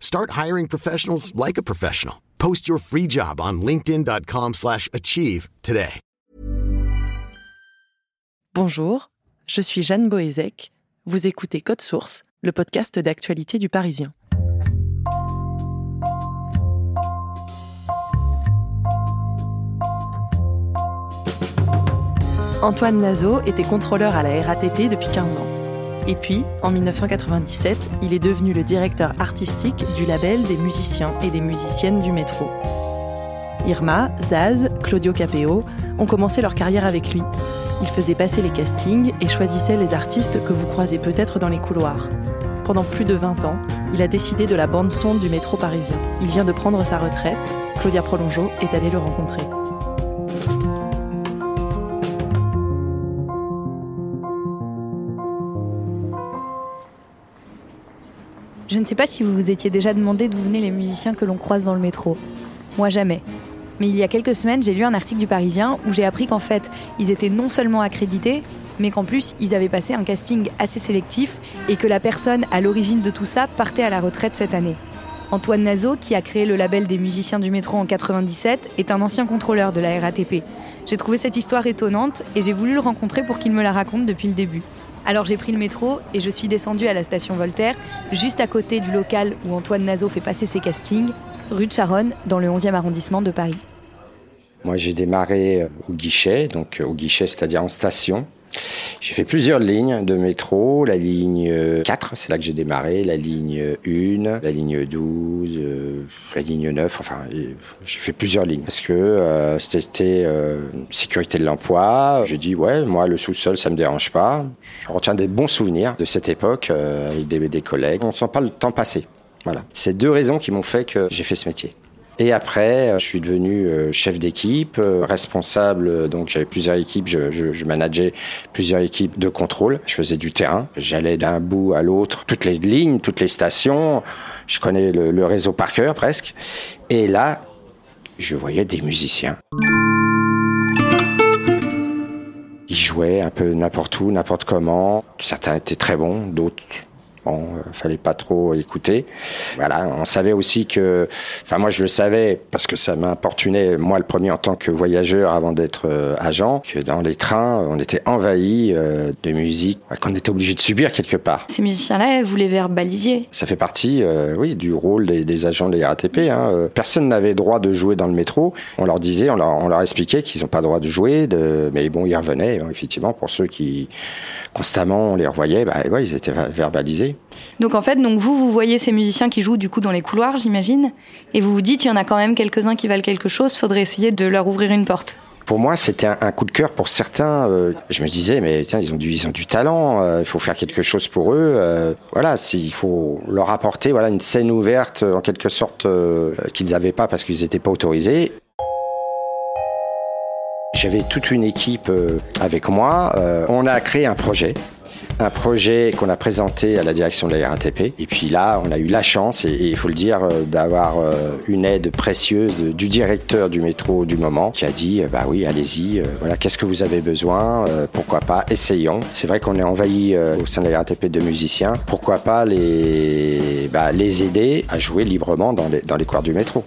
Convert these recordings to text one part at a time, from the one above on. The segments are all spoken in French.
Start hiring professionals like a professional. Post your free job on linkedin.com/achieve slash achieve today. Bonjour, je suis Jeanne Boézek. Vous écoutez Code Source, le podcast d'actualité du Parisien. Antoine Nazo était contrôleur à la RATP depuis 15 ans. Et puis, en 1997, il est devenu le directeur artistique du label des musiciens et des musiciennes du métro. Irma, Zaz, Claudio Capeo ont commencé leur carrière avec lui. Il faisait passer les castings et choisissait les artistes que vous croisez peut-être dans les couloirs. Pendant plus de 20 ans, il a décidé de la bande son du métro parisien. Il vient de prendre sa retraite. Claudia Prolongeau est allée le rencontrer. Je ne sais pas si vous vous étiez déjà demandé d'où venaient les musiciens que l'on croise dans le métro. Moi jamais. Mais il y a quelques semaines, j'ai lu un article du Parisien où j'ai appris qu'en fait, ils étaient non seulement accrédités, mais qu'en plus, ils avaient passé un casting assez sélectif et que la personne à l'origine de tout ça partait à la retraite cette année. Antoine Nazo, qui a créé le label des musiciens du métro en 97, est un ancien contrôleur de la RATP. J'ai trouvé cette histoire étonnante et j'ai voulu le rencontrer pour qu'il me la raconte depuis le début. Alors j'ai pris le métro et je suis descendue à la station Voltaire, juste à côté du local où Antoine Nazo fait passer ses castings, rue de Charonne, dans le 11e arrondissement de Paris. Moi, j'ai démarré euh, au guichet, donc euh, au guichet, c'est-à-dire en station. J'ai fait plusieurs lignes de métro, la ligne 4, c'est là que j'ai démarré, la ligne 1, la ligne 12, euh, la ligne 9, enfin, j'ai fait plusieurs lignes parce que euh, c'était euh, sécurité de l'emploi. J'ai dit, ouais, moi, le sous-sol, ça me dérange pas. Je retiens des bons souvenirs de cette époque euh, avec des, des collègues. On sent pas le temps passer. Voilà. C'est deux raisons qui m'ont fait que j'ai fait ce métier. Et après, euh, je suis devenu euh, chef d'équipe, euh, responsable. Donc, j'avais plusieurs équipes. Je, je, manageais plusieurs équipes de contrôle. Je faisais du terrain. J'allais d'un bout à l'autre, toutes les lignes, toutes les stations. Je connais le, le réseau par cœur presque. Et là, je voyais des musiciens. Ils jouaient un peu n'importe où, n'importe comment. Certains étaient très bons, d'autres Bon, euh, fallait pas trop écouter. Voilà, on savait aussi que, enfin moi je le savais parce que ça m'importunait moi le premier en tant que voyageur avant d'être euh, agent, que dans les trains on était envahi euh, de musique qu'on était obligé de subir quelque part. Ces musiciens-là, vous les verbalisiez? Ça fait partie, euh, oui, du rôle des, des agents des RATP. Hein. Euh, Personne n'avait droit de jouer dans le métro. On leur disait, on leur, on leur expliquait qu'ils n'ont pas droit de jouer, de... mais bon, ils revenaient hein, effectivement pour ceux qui constamment on les revoyait, bah ouais, ils étaient verbalisés. Donc en fait, donc vous, vous voyez ces musiciens qui jouent du coup dans les couloirs, j'imagine, et vous vous dites, il y en a quand même quelques-uns qui valent quelque chose, faudrait essayer de leur ouvrir une porte. Pour moi, c'était un, un coup de cœur pour certains. euh, je me disais, mais tiens, ils ont du, ils ont du talent. euh, il faut faire quelque chose pour eux. euh, voilà, s'il faut leur apporter, voilà, une scène ouverte en quelque sorte qu'ils n'avaient pas parce qu'ils n'étaient pas autorisés. J'avais toute une équipe euh, avec moi. Euh, on a créé un projet. Un projet qu'on a présenté à la direction de la RATP. Et puis là, on a eu la chance, et il faut le dire, euh, d'avoir une aide précieuse du directeur du métro du moment qui a dit, bah oui, allez-y, voilà, qu'est-ce que vous avez besoin, pourquoi pas, essayons. C'est vrai qu'on est envahi au sein de la RATP de musiciens. Pourquoi pas les, bah, les aider à jouer librement dans les, dans les couloirs du métro.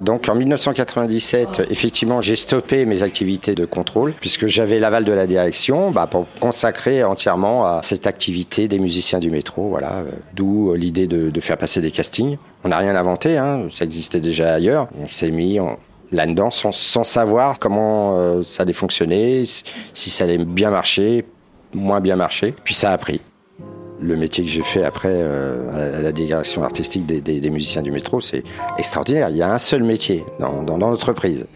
Donc en 1997, effectivement, j'ai stoppé mes activités de contrôle puisque j'avais l'aval de la direction bah, pour consacrer entièrement à cette activité des musiciens du métro. Voilà, euh, d'où euh, l'idée de, de faire passer des castings. On n'a rien inventé, hein, ça existait déjà ailleurs. On s'est mis en- là-dedans sans, sans, savoir comment euh, ça allait fonctionner, si ça allait bien marcher, moins bien marcher. Puis ça a pris. Le métier que j'ai fait après euh, à la direction artistique des, des, des musiciens du métro, c'est extraordinaire. Il y a un seul métier dans, dans, dans l'entreprise.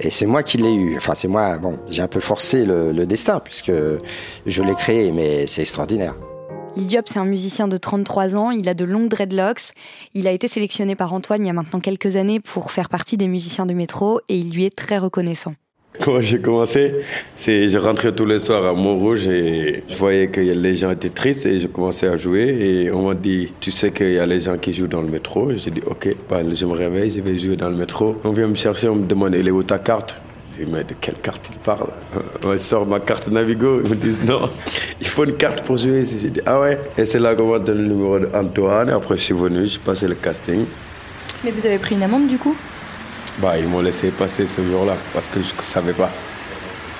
Et c'est moi qui l'ai eu. Enfin, c'est moi, bon, j'ai un peu forcé le, le destin puisque je l'ai créé, mais c'est extraordinaire. Lidiop, c'est un musicien de 33 ans, il a de longues dreadlocks. Il a été sélectionné par Antoine il y a maintenant quelques années pour faire partie des musiciens du métro et il lui est très reconnaissant. Quand j'ai commencé, c'est je rentrais tous les soirs à Montrouge et je voyais que les gens étaient tristes et je commençais à jouer et on m'a dit tu sais qu'il y a les gens qui jouent dans le métro. J'ai dit ok, bah, je me réveille, je vais jouer dans le métro. On vient me chercher, on me demande elle est où ta carte? Il me dit, de quelle carte il parle? Je sors ma carte Navigo. Ils me disent, non, il faut une carte pour jouer. J'ai dit, ah ouais. Et c'est là qu'on m'a donné le numéro d'Antoine. Après, je suis venu, j'ai passé le casting. Mais vous avez pris une amende du coup? Bah, ils m'ont laissé passer ce jour-là parce que je ne savais pas.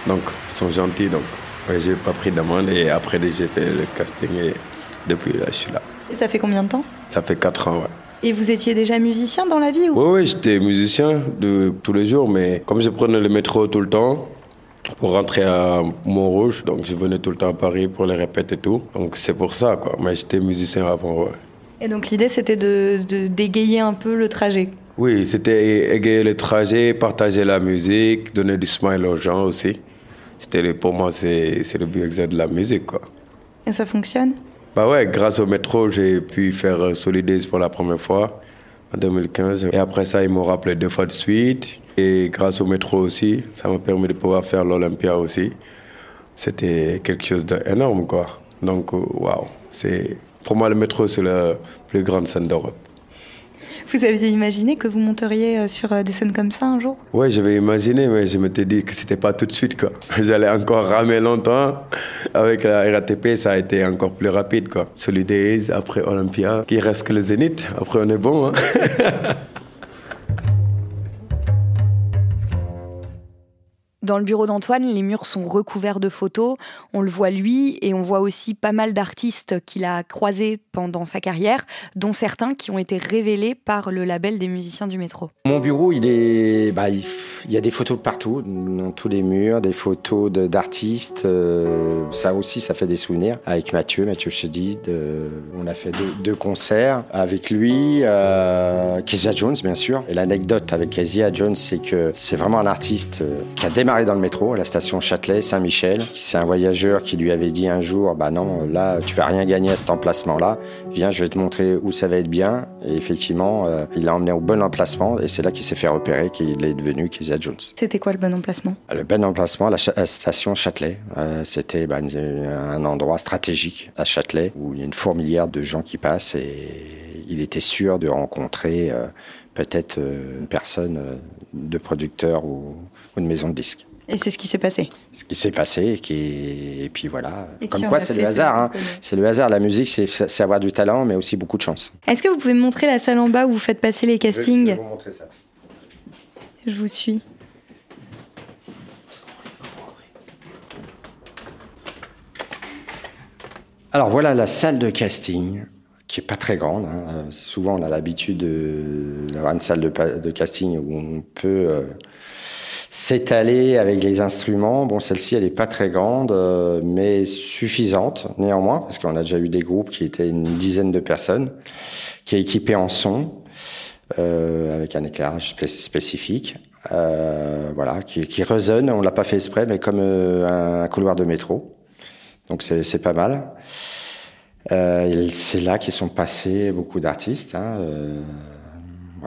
Donc, ils sont gentils. Donc, ouais, j'ai pas pris d'amende. Et après, j'ai fait le casting. Et depuis là, je suis là. Et ça fait combien de temps? Ça fait 4 ans, ouais. Et vous étiez déjà musicien dans la vie ou... Oui, oui, j'étais musicien de tous les jours, mais comme je prenais le métro tout le temps pour rentrer à Montrouge, donc je venais tout le temps à Paris pour les répètes et tout. Donc c'est pour ça, quoi. Mais j'étais musicien avant, ouais. Et donc l'idée, c'était de, de d'égayer un peu le trajet? Oui, c'était égayer le trajet, partager la musique, donner du smile aux gens aussi. C'était, pour moi, c'est, le but exact de la musique, quoi. Et ça fonctionne? Bah ouais, grâce au métro, j'ai pu faire Solidays pour la première fois en 2015. Et après ça, ils m'ont rappelé deux fois de suite. Et grâce au métro aussi, ça m'a permis de pouvoir faire l'Olympia aussi. C'était quelque chose d'énorme, quoi. Donc, waouh. C'est, pour moi, le métro, c'est la plus grande scène d'Europe. Vous aviez imaginé que vous monteriez sur des scènes comme ça un jour? Ouais, j'avais imaginé, mais je m'étais dit que c'était pas tout de suite, quoi. J'allais encore ramer longtemps. Avec la RATP, ça a été encore plus rapide, quoi. Solidays, après Olympia, qui reste que le Zénith. Après, on est bon, hein. Dans le bureau d'Antoine, les murs sont recouverts de photos. On le voit lui et on voit aussi pas mal d'artistes qu'il a croisés pendant sa carrière, dont certains qui ont été révélés par le label des musiciens du métro. Mon bureau, il est, bah, il y a des photos partout, dans tous les murs, des photos d'artistes. Euh, ça aussi, ça fait des souvenirs. Avec Mathieu, Mathieu Chédid, euh, on a fait deux, concerts avec lui, euh, Kezia Jones, bien sûr. Et l'anecdote avec Kezia Jones, c'est que c'est vraiment un artiste qui a démarré dans le métro à la station Châtelet, Saint-Michel. C'est un voyageur qui lui avait dit un jour, bah non, là, tu vas rien gagner à cet emplacement-là. Viens, je vais te montrer où ça va être bien. Et effectivement, euh, il l'a emmené au bon emplacement et c'est là qu'il s'est fait repérer qu'il est devenu Kezia Jones. C'était quoi le bon emplacement? Le bon emplacement, la, la station Châtelet. Euh, C'était bah, un endroit stratégique à Châtelet où il y a une fourmilière de gens qui passent et il était sûr de rencontrer euh, peut-être euh, une personne de producteur ou, ou de maison de disques. Et c'est ce qui s'est passé. Ce qui s'est passé, et, qui... et puis voilà. Et Comme quoi, c'est le hasard. Hein. C'est le hasard. La musique, c'est avoir du talent, mais aussi beaucoup de chance. Est-ce que vous pouvez me montrer la salle en bas où vous faites passer les castings Je vais vous montrer ça. Je vous suis. Alors voilà la salle de casting qui est pas très grande. Hein. Souvent, on a l'habitude d'avoir une salle de, de, casting où on peut euh, s'étaler avec les instruments. Bon, celle-ci, elle est pas très grande, euh, mais suffisante néanmoins, parce qu'on a déjà eu des groupes qui étaient une dizaine de personnes, qui est équipé en son, euh, avec un éclairage spé spécifique. Euh, voilà, qui, qui résonne. On l'a pas fait exprès, mais comme euh, un couloir de métro. Donc c'est pas mal. Euh, c'est là qu'ils sont passés beaucoup d'artistes. Hein, euh,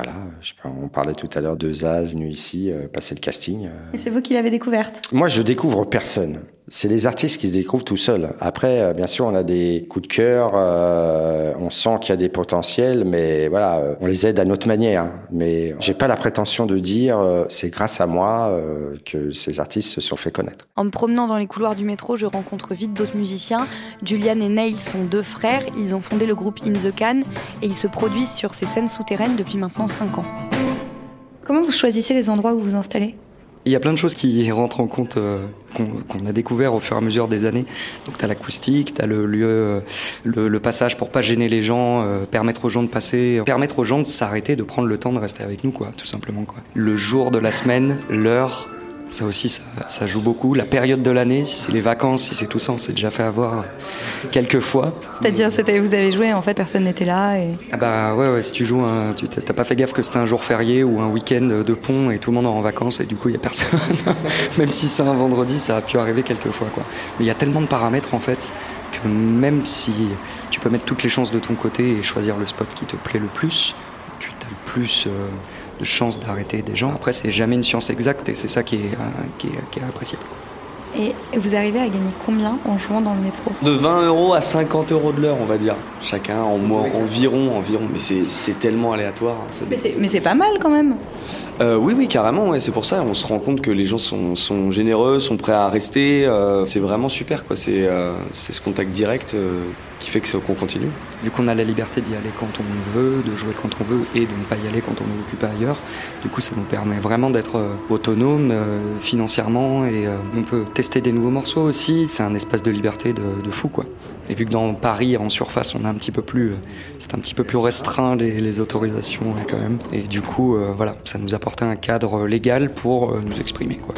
voilà, je, on parlait tout à l'heure de Zaz venu ici euh, passer le casting. Et c'est vous qui l'avez découverte? Moi, je découvre personne. C'est les artistes qui se découvrent tout seuls. Après, euh, bien sûr, on a des coups de cœur, euh, on sent qu'il y a des potentiels, mais voilà, euh, on les aide à notre manière. Mais j'ai pas la prétention de dire c'est grâce à moi que ces artistes se sont fait connaître. En me promenant dans les couloirs du métro, je rencontre vite d'autres musiciens. Julian et Neil sont deux frères. Ils ont fondé le groupe In the Can et ils se produisent sur ces scènes souterraines depuis maintenant 5 ans. Comment vous choisissez les endroits où vous vous installez? Il y a plein de choses qui rentrent en compte, euh, qu'on a découvert au fur et à mesure des années. Donc tu as l'acoustique, tu le lieu, euh, le, passage pour pas gêner les gens, euh, permettre aux gens de passer, permettre aux gens de s'arrêter, de prendre le temps de rester avec nous, quoi, tout simplement. Quoi. Le jour de la semaine, l'heure, ça aussi, ça, joue beaucoup. La période de l'année, si c'est les vacances, si c'est tout ça, on s'est déjà fait avoir quelques fois. C'est-à-dire, vous avez joué, en fait, personne n'était là et... Ah bah ouais, ouais, si tu joues, tu t'as pas fait gaffe que c'était un jour férié ou un week-end de pont et tout le monde est en vacances et du coup, il y a personne. même si c'est un vendredi, ça a pu arriver quelques fois, quoi. Mais il y a tellement de paramètres, en fait, que même si tu peux mettre toutes les chances de ton côté et choisir le spot qui te plaît le plus, tu as le plus... Euh, de chance d'arrêter des gens. Après, c'est jamais une science exacte et c'est ça qui est, euh, qui est, qui est appréciable. Et vous arrivez à gagner combien en jouant dans le métro? De 20 euros à 50 euros de l'heure, on va dire. Chacun, en mois, environ, environ. Mais c'est tellement aléatoire. Hein, mais c'est pas mal quand même. Euh, oui, oui, carrément. Ouais, c'est pour ça. On se rend compte que les gens sont, sont généreux, sont prêts à rester. Euh, c'est vraiment super. quoi. C'est euh, ce contact direct euh, qui fait qu'on continue. Vu qu'on a la liberté d'y aller quand on veut, de jouer quand on veut et de ne pas y aller quand on est occupé ailleurs, du coup, ça nous permet vraiment d'être autonome financièrement et on peut tester des nouveaux morceaux aussi. C'est un espace de liberté de, fou, quoi. Et vu que dans Paris, en surface, on a un petit peu plus, c'est un petit peu plus restreint les, autorisations quand même. Et du coup, euh, voilà, ça nous apportait un cadre légal pour euh, nous exprimer, quoi.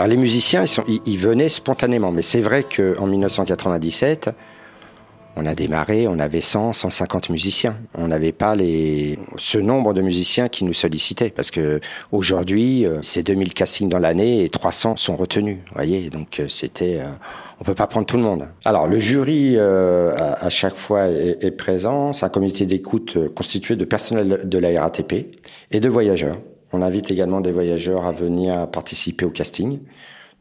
Alors les musiciens, ils, sont, ils, venaient spontanément, mais c'est vrai qu'en 1997, on a démarré, on avait 100, 150 musiciens. On n'avait pas les, ce nombre de musiciens qui nous sollicitaient, parce que aujourd'hui, euh, c'est 2000 castings dans l'année et 300 sont retenus. voyez, donc euh, c'était, euh, on peut pas prendre tout le monde. Alors le jury à, chaque fois est, est présent. C'est un comité d'écoute constitué de personnel de la RATP et de voyageurs. On invite également des voyageurs à venir participer au casting.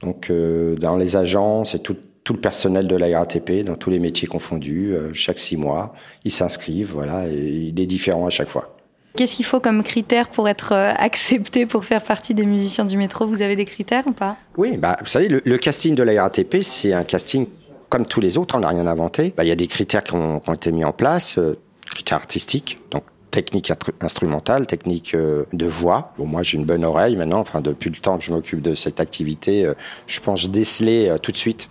Donc, euh, dans les agences et tout, le personnel de la RATP, dans tous les métiers confondus, euh, chaque six mois, ils s'inscrivent, voilà, et il est différent à chaque fois. Qu'est-ce qu'il faut comme critère pour être euh, accepté pour faire partie des musiciens du métro? Vous avez des critères ou pas? Oui, bah, vous savez, le, casting de la RATP, c'est un casting comme tous les autres, on n'a rien inventé. Bah, il y a des critères qui ont, qui ont été mis en place, critères artistiques, donc technique instrumentale, technique euh, de voix. Bon, moi, j'ai une bonne oreille maintenant. Enfin, depuis le temps que je m'occupe de cette activité, euh, je pense déceler euh, tout de suite.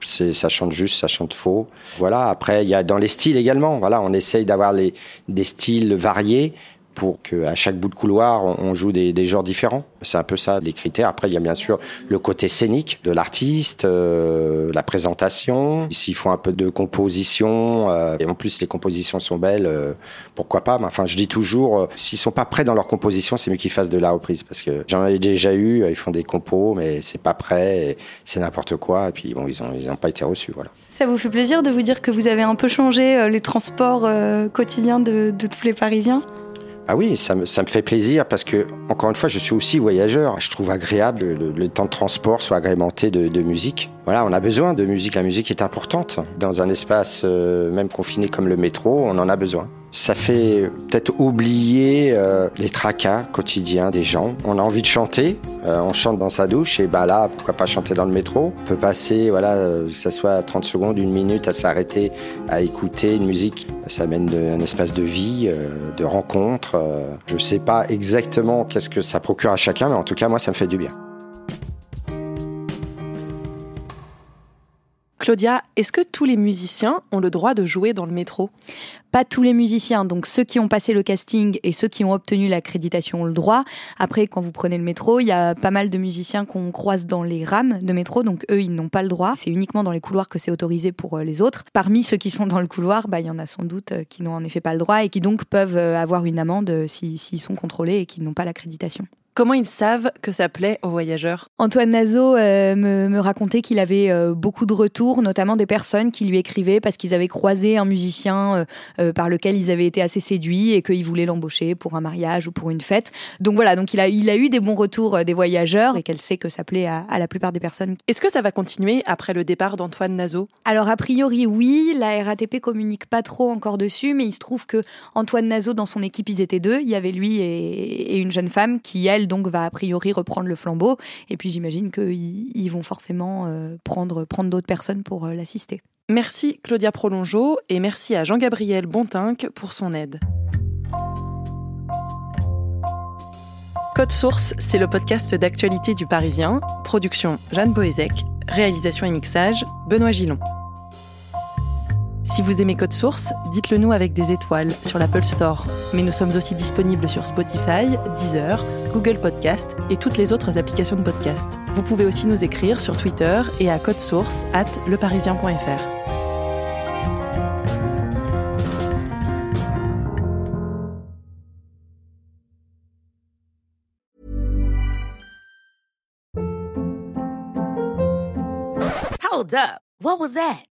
C'est, ça chante juste, ça chante faux. Voilà. Après, il y a dans les styles également. Voilà, on essaye d'avoir les, des styles variés, pour qu'à chaque bout de couloir, on, joue des, des, genres différents. C'est un peu ça les critères. Après, il y a bien sûr le côté scénique de l'artiste, euh, la présentation. S'il faut un peu de composition, euh, et en plus les compositions sont belles, euh, pourquoi pas? Mais enfin, je dis toujours, euh, s'ils sont pas prêts dans leur composition, c'est mieux qu'ils fassent de la reprise parce que j'en ai déjà eu. Ils font des compos, mais c'est pas prêt, c'est n'importe quoi. Et puis bon, ils ont ils ont pas été reçus, voilà. Ça vous fait plaisir de vous dire que vous avez un peu changé les transports quotidiens de, de tous les Parisiens? Ah oui, ça me, ça me fait plaisir parce que, encore une fois, je suis aussi voyageur. Je trouve agréable le, temps de transport soit agrémenté de, musique. Voilà, on a besoin de musique. La musique est importante. Dans un espace euh, même confiné comme le métro, on en a besoin. Ça fait peut-être oublier euh, les tracas quotidiens des gens. On a envie de chanter, euh, on chante dans sa douche et bah là, pourquoi pas chanter dans le métro? On peut passer, voilà, euh, que ça soit 30 secondes, une minute à s'arrêter, à écouter une musique. Ça amène un espace de vie, de rencontre. je sais pas exactement qu'est-ce que ça procure à chacun, mais en tout cas, moi, ça me fait du bien. Claudia, est-ce que tous les musiciens ont le droit de jouer dans le métro? Pas tous les musiciens, donc ceux qui ont passé le casting et ceux qui ont obtenu l'accréditation ont le droit. Après, quand vous prenez le métro, il y a pas mal de musiciens qu'on croise dans les rames de métro, donc eux, ils n'ont pas le droit. C'est uniquement dans les couloirs que c'est autorisé pour euh, les autres. Parmi ceux qui sont dans le couloir, bah, il y en a sans doute euh, qui n'ont en effet pas le droit et qui donc peuvent euh, avoir une amende s'ils sont contrôlés et qui n'ont pas l'accréditation. Comment ils savent que ça plaît aux voyageurs? Antoine Nazo euh, me, racontait qu'il avait euh, beaucoup de retours, notamment des personnes qui lui écrivaient parce qu'ils avaient croisé un musicien euh, par lequel ils avaient été assez séduits et qu'ils voulaient l'embaucher pour un mariage ou pour une fête. Donc voilà, donc il a, il a eu des bons retours des voyageurs et qu'elle sait que ça plaît à, à la plupart des personnes. Est-ce que ça va continuer après le départ d'Antoine Nazo Alors a priori oui, la RATP communique pas trop encore dessus, mais il se trouve que Antoine Nazo dans son équipe ils étaient deux, il y avait lui et, et une jeune femme qui elle donc va a priori reprendre le flambeau. Et puis j'imagine qu'ils vont forcément euh, prendre, d'autres personnes pour euh, l'assister. Merci Claudia Prolongeau et merci à Jean-Gabriel Bontinck pour son aide. Code Source, c'est le podcast d'actualité du Parisien. Production Jeanne Boézek. Réalisation et mixage Benoît Gillon. Si vous aimez Code Source, dites-le nous avec des étoiles sur l'Apple Store. Mais nous sommes aussi disponibles sur Spotify, Deezer, Google Podcast et toutes les autres applications de podcast. Vous pouvez aussi nous écrire sur Twitter et à code source at leparisien.fr. Hold up. What was that?